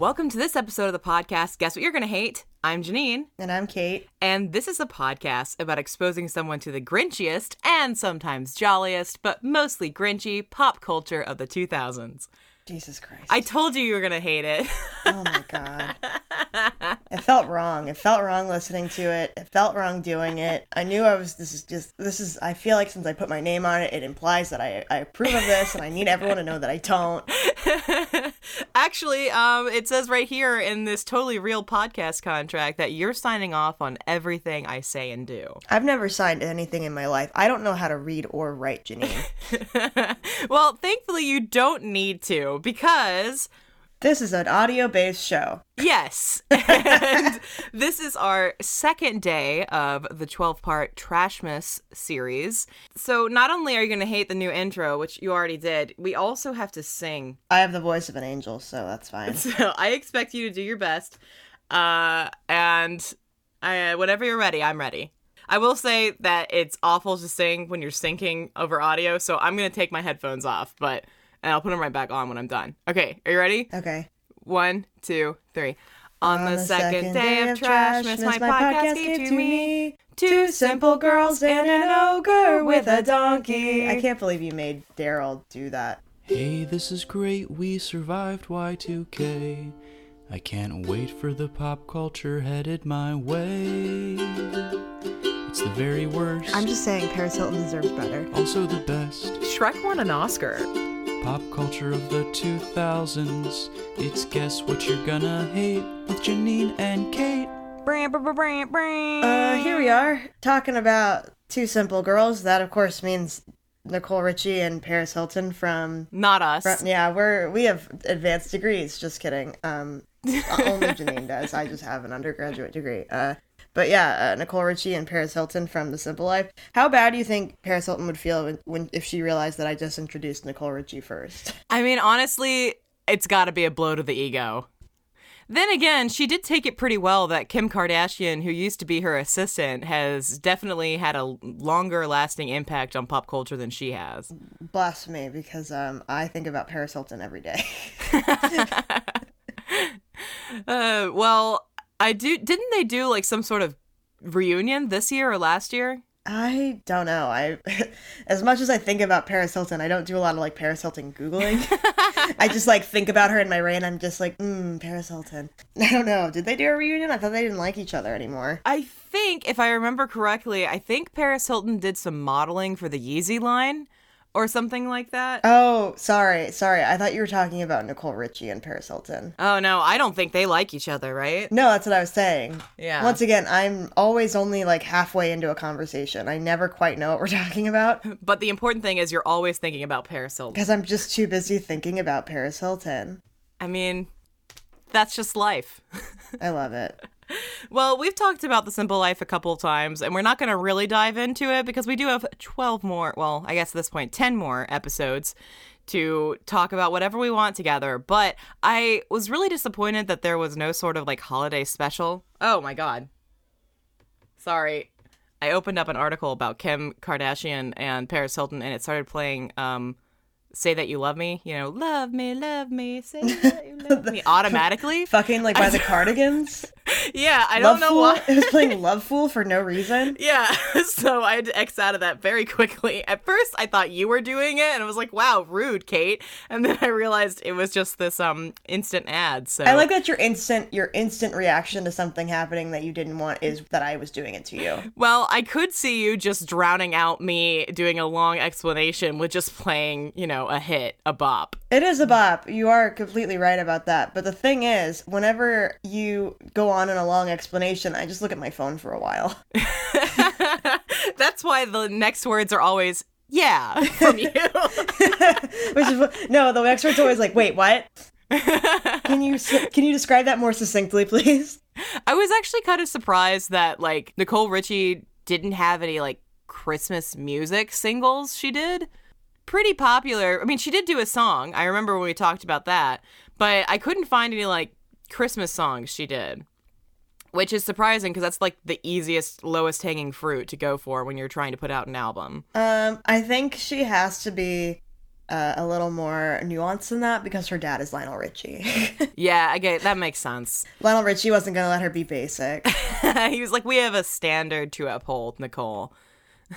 Welcome to this episode of the podcast. Guess what you're going to hate? I'm Janine, And I'm Kate. and this is a podcast about exposing someone to the grinchiest and sometimes jolliest, but mostly grinchy pop culture of the 2000s. Jesus Christ. I told you you were going to hate it. oh my God. it felt wrong. It felt wrong listening to it. It felt wrong doing it. I knew I was, this is just, this is, I feel like since I put my name on it, it implies that I, I approve of this and I need everyone to know that I don't. Actually, um, it says right here in this totally real podcast contract that you're signing off on everything I say and do. I've never signed anything in my life. I don't know how to read or write, Janine. well, thankfully, you don't need to because this is an audio based show. Yes. and this is our second day of the 12 part Trashmas series. So, not only are you going to hate the new intro, which you already did, we also have to sing. I have the voice of an angel, so that's fine. So, I expect you to do your best. Uh, and I, whenever you're ready, I'm ready. I will say that it's awful to sing when you're syncing over audio, so I'm going to take my headphones off, but and I'll put them right back on when I'm done. Okay, are you ready? Okay. One, two, three. On, the, second, day of Trashmas, my, podcast gave to me two simple girls and an ogre with a donkey. I can't believe you made Daryl do that. Hey, this is great, we survived Y2K. I can't wait for the pop culture headed my way. It's the very worst, I'm just saying Paris Hilton deserves better. also the best. Shrek won an Oscar. Pop culture of the 2000s. It's Guess What You're Gonna Hate with Janine and Kate. Uh, here we are talking about two simple girls. That, of course, means Nicole Richie and Paris Hilton from. Not us. from yeah, we're we have advanced degrees. Just kidding. Um, only Janine does. I just have an undergraduate degree. Uh, but yeah, uh, Nicole Richie and Paris Hilton from The Simple Life. How bad do you think Paris Hilton would feel when, when if she realized that I just introduced Nicole Richie first? I mean, honestly, it's got to be a blow to the ego. Then again, she did take it pretty well that Kim Kardashian, who used to be her assistant, has definitely had a longer lasting impact on pop culture than she has. Bless me, because um, I think about Paris Hilton every day. Uh, well, I do. Didn't they do like some sort of reunion this year or last year? I don't know. I, as much as I think about Paris Hilton, I don't do a lot of like Paris Hilton googling. I just like think about her in my brain. I'm just like, mm, Paris Hilton. I don't know. Did they do a reunion? I thought they didn't like each other anymore. I think, if I remember correctly, I think Paris Hilton did some modeling for the Yeezy line or something like that. Oh, sorry, sorry. I thought you were talking about Nicole Richie and Paris Hilton. Oh no, I don't think they like each other, right? No, that's what I was saying. Yeah. Once again, I'm always only like halfway into a conversation. I never quite know what we're talking about But the important thing is you're always thinking about Paris Hilton. because I'm just too busy thinking about Paris Hilton. I mean, that's just life. I love it. Well, we've talked about the simple life a couple of times, and we're not going to really dive into it because we do have 12 more, well, I guess at this point, 10 more episodes to talk about whatever we want together. But I was really disappointed that there was no sort of like holiday special. Oh my God. Sorry. I opened up an article about Kim Kardashian and Paris Hilton, and it started playing um, Say That You Love Me. You know, love me, love me, say that you love me automatically. Fucking like by the Cardigans. Yeah, I don't know Fool. why. It was playing Love Fool for no reason. Yeah, so I had to X out of that very quickly. At first, I thought you were doing it, and I was like, "Wow, rude, Kate." And then I realized it was just this um instant ad. So I like that your instant your instant reaction to something happening that you didn't want is that I was doing it to you. Well, I could see you just drowning out me doing a long explanation with just playing, you know, a hit, a bop. It is a bop. You are completely right about that. But the thing is, whenever you go on in a long explanation, I just look at my phone for a while. That's why the next words are always "yeah" from you. Which is no, the next word's are always like, "Wait, what?" Can you can you describe that more succinctly, please? I was actually kind of surprised that like Nicole Richie didn't have any like Christmas music singles she did. Pretty popular. I mean, she did do a song. I remember when we talked about that, but I couldn't find any like Christmas songs she did. Which is surprising because that's like the easiest, lowest hanging fruit to go for when you're trying to put out an album. Um, I think she has to be uh, a little more nuanced than that because her dad is Lionel Richie. Yeah, I get that makes sense. Lionel Richie wasn't gonna let her be basic. he was like, We have a standard to uphold, Nicole.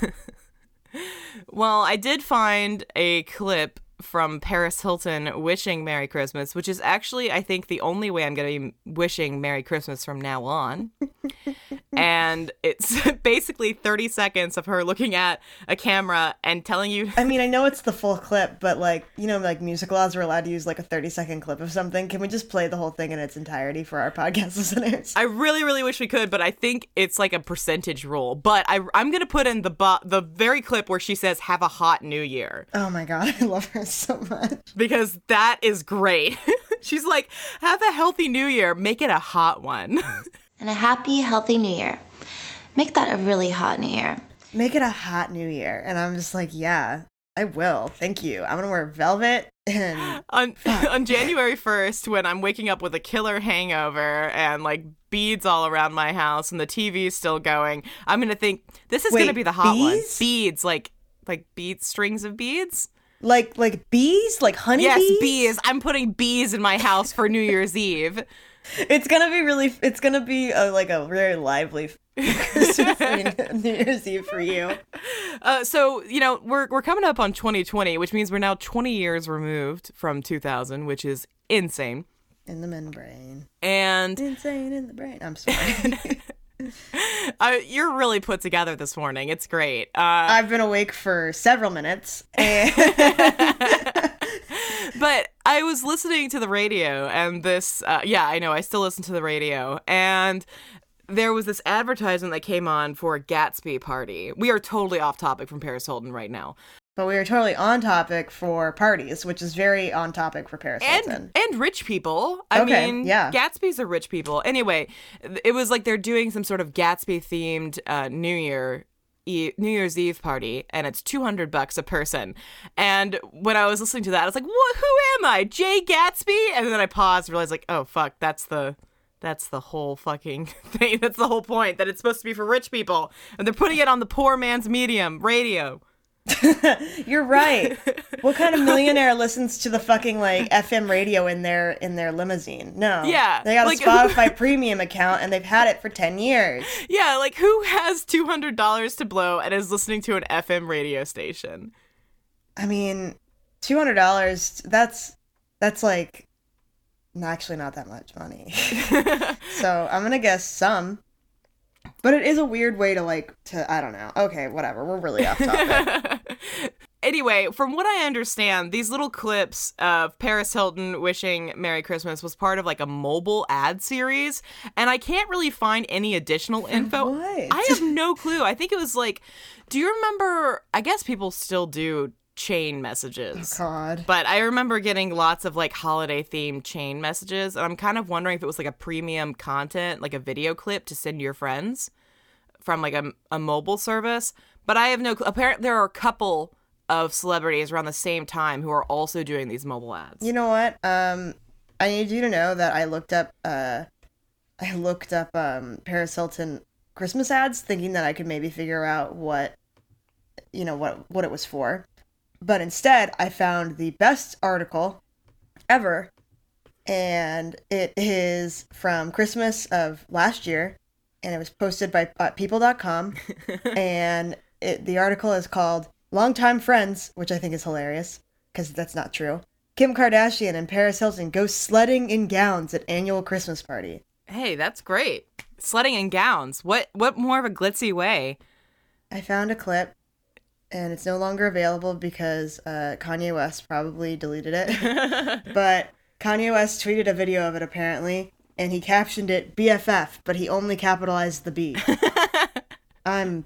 well, I did find a clip from Paris Hilton wishing Merry Christmas, which is actually, I think, the only way I'm going to be wishing Merry Christmas from now on. and it's basically 30 seconds of her looking at a camera and telling you. I mean, I know it's the full clip, but like, you know, like music laws are allowed to use like a 30 second clip of something. Can we just play the whole thing in its entirety for our podcast listeners? I really, really wish we could, but I think it's like a percentage rule. But I, I'm going to put in the bu- the very clip where she says, Have a hot new year. Oh my god, I love her so much. because that is great. She's like, have a healthy new year, make it a hot one. and a happy, healthy new year. Make that a really hot new year. Make it a hot new year. And I'm just like, yeah, I will. Thank you. I'm gonna wear velvet and on on January 1st when I'm waking up with a killer hangover and like beads all around my house and the TV's still going, I'm going to think this is going to be the hot one. Beads like like beads strings of beads? Like like bees, like honey Yes, bees. bees. I'm putting bees in my house for New Year's Eve. It's gonna be really. It's gonna be a, like a very lively New Year's Eve for you. Uh, so you know we're we're coming up on 2020, which means we're now 20 years removed from 2000, which is insane. In the membrane, And insane in the brain. I'm sorry. uh, you're really put together this morning. It's great. Uh, I've been awake for several minutes, but I was listening to the radio, and this, uh, yeah, I know, I still listen to the radio, and there was this advertisement that came on for a Gatsby party. We are totally off topic from Paris Hilton right now, but we were totally on topic for parties, which is very on topic for Paris Hilton. and and rich people. I Okay, mean, yeah. Gatsby's are rich people. Anyway, it was like they're doing some sort of Gatsby themed uh, New Year. E- New Year's Eve party, and it's two hundred bucks a person. And when I was listening to that, I was like, "What? Who am I, Jay Gatsby?" And then I paused, and realized, like, "Oh fuck, that's the that's the whole fucking thing. That's the whole point. That it's supposed to be for rich people, and they're putting it on the poor man's medium radio." You're right. what kind of millionaire listens to the fucking like FM radio in their in their limousine? No. Yeah, They got a Spotify premium account and they've had it for ten years. Yeah, like who has two hundred dollars to blow and is listening to an FM radio station? I mean, two hundred dollars. That's that's like actually not that much money. so I'm gonna guess some. But it is a weird way to like to I don't know. Okay, whatever. We're really off topic. Anyway, from what I understand, these little clips of Paris Hilton wishing Merry Christmas was part of like a mobile ad series, and I can't really find any additional info. What? I have no clue. I think it was like, do you remember? I guess people still do chain messages. God. But I remember getting lots of like holiday themed chain messages, and I'm kind of wondering if it was like a premium content, like a video clip to send to your friends from like a, a mobile service. But I have no clue. Apparently, there are a couple of celebrities around the same time who are also doing these mobile ads. You know what? Um, I need you to know that I looked up. Uh, I looked up um Paris Hilton Christmas ads, thinking that I could maybe figure out what, you know, what what it was for. But instead, I found the best article ever, and it is from Christmas of last year, and it was posted by uh, People.com, and it, the article is called "Longtime Friends," which I think is hilarious because that's not true. Kim Kardashian and Paris Hilton go sledding in gowns at annual Christmas party. Hey, that's great. Sledding in gowns. What what more of a glitzy way? I found a clip, and it's no longer available because uh, Kanye West probably deleted it. but Kanye West tweeted a video of it apparently, and he captioned it BFF, but he only capitalized the B. I'm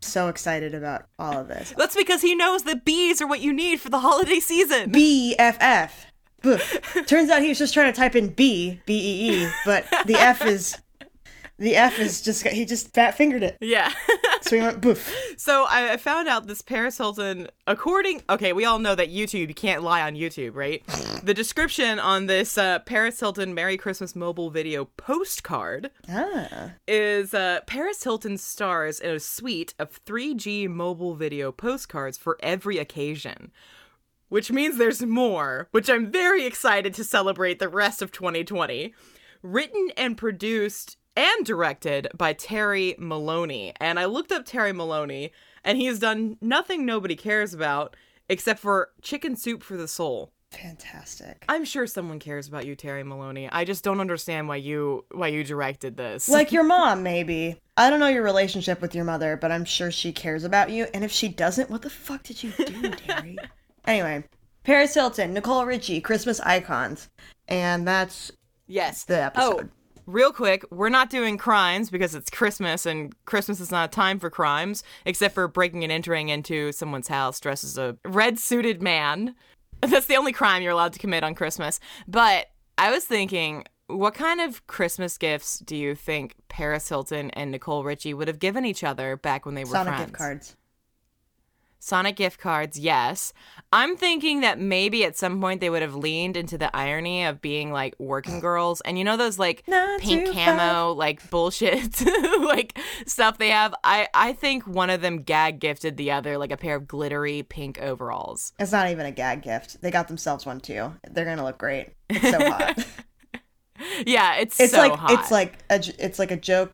so excited about all of this. That's because he knows that bees are what you need for the holiday season. BFF. Turns out he was just trying to type in B, B E E, but the F is the F is just he just fat fingered it. yeah. So he went boof. So I I found out this Paris Hilton, according, okay, we all know that YouTube, you can't lie on YouTube, right? the description on this uh, Paris Hilton Merry Christmas mobile video postcard Ah. is uh, Paris Hilton stars in a suite of 3G mobile video postcards for every occasion. which means there's more, which I'm very excited to celebrate the rest of 2020. Written and produced and directed by Terry Maloney. And I looked up Terry Maloney, and he has done nothing nobody cares about except for Chicken Soup for the Soul. Fantastic. I'm sure someone cares about you, Terry Maloney. I just don't understand why you why you directed this. Like your mom, maybe. I don't know your relationship with your mother, but I'm sure she cares about you. And if she doesn't, what the fuck did you do, Terry? anyway, Paris Hilton, Nicole Richie, Christmas icons. And that's yes, the episode. Oh, real quick, we're not doing crimes because it's Christmas and Christmas is not a time for crimes, except for breaking and entering into someone's house dressed as a red suited man. That's the only crime you're allowed to commit on Christmas. But I was thinking, what kind of Christmas gifts do you think Paris Hilton and Nicole Richie would have given each other back when they were Sonic friends? gift cards. Sonic gift cards, yes. I'm thinking that maybe at some point they would have leaned into the irony of being like working girls and you know those like Nine pink camo like bullshit like stuff they have. I I think one of them gag gifted the other like a pair of glittery pink overalls. It's not even a gag gift. They got themselves one too. They're gonna look great. It's so hot. Yeah, it's it's so like hot. it's like a it's like a joke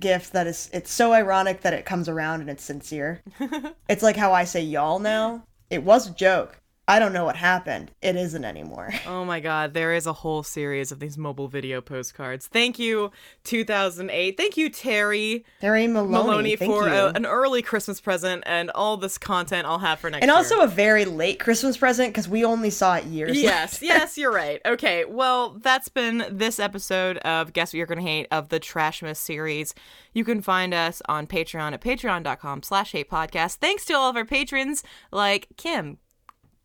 gift that is it's so ironic that it comes around and it's sincere. it's like how I say y'all now. It was a joke. I don't know what happened. It isn't anymore. Oh my god, there is a whole series of these mobile video postcards. Thank you 2008. Thank you Terry Terry Maloney, Maloney thank for you. a, an early Christmas present and all this content I'll have for next year. and year. also a very late Christmas present because we only saw it years. yes, yes, you're right. Okay, well, that's been this episode of Guess What You're Gonna Hate of the Trashmas series. You can find us on Patreon at patreon.com slash hate podcast. Thanks to all of our patrons like Kim,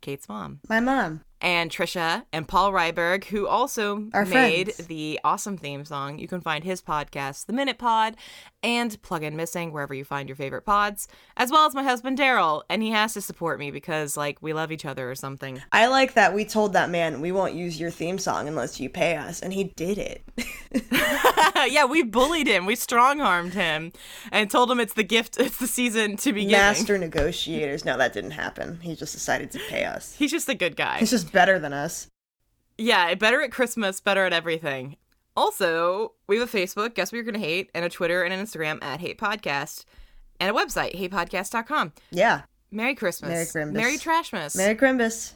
Kate's mom, My mom. And Trisha and Paul Ryberg, who also Our made friends. the awesome theme song. You can find his podcast, The Minute Pod, and Plug In Missing wherever you find your favorite pods, as well as my husband Daryl. And he has to support me because, like, we love each other or something. I like that we told that man we won't use your theme song unless you pay us, and he did it. yeah, we bullied him. We strong armed him and told him it's the gift, it's the season to be giving. Master negotiators. No, that didn't happen. He just decided to pay us. He's just a good guy. He's just better than us. Yeah, better at Christmas, better at everything. Also, we have a Facebook, Guess What You're Gonna Hate, and a Twitter and an Instagram at Hate Podcast, and a website, hatepodcast.com. Yeah. Merry Christmas. Merry Crimbus. Merry Trashmas. Merry Crimbus.